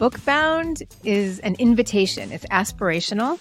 Bookbound is an invitation, it's aspirational.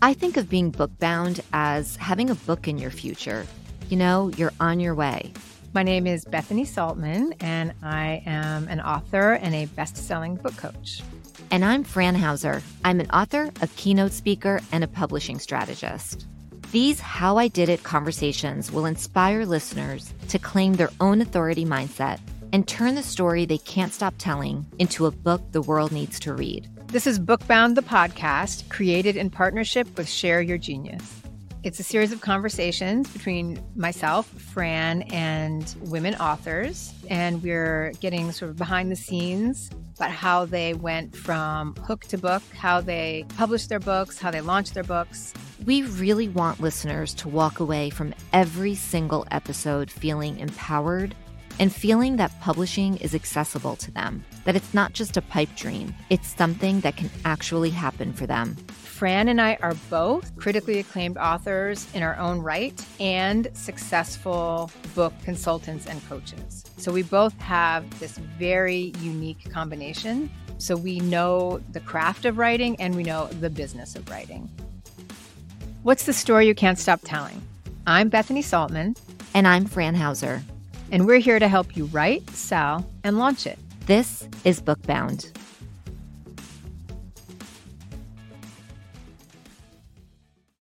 I think of being bookbound as having a book in your future. You know, you're on your way. My name is Bethany Saltman, and I am an author and a best selling book coach. And I'm Fran Hauser. I'm an author, a keynote speaker, and a publishing strategist. These How I Did It conversations will inspire listeners to claim their own authority mindset and turn the story they can't stop telling into a book the world needs to read. This is Bookbound, the podcast, created in partnership with Share Your Genius. It's a series of conversations between myself, Fran, and women authors. And we're getting sort of behind the scenes about how they went from hook to book, how they published their books, how they launched their books. We really want listeners to walk away from every single episode feeling empowered and feeling that publishing is accessible to them, that it's not just a pipe dream, it's something that can actually happen for them. Fran and I are both critically acclaimed authors in our own right and successful book consultants and coaches. So we both have this very unique combination. So we know the craft of writing and we know the business of writing. What's the story you can't stop telling? I'm Bethany Saltman. And I'm Fran Hauser and we're here to help you write, sell, and launch it. This is Bookbound.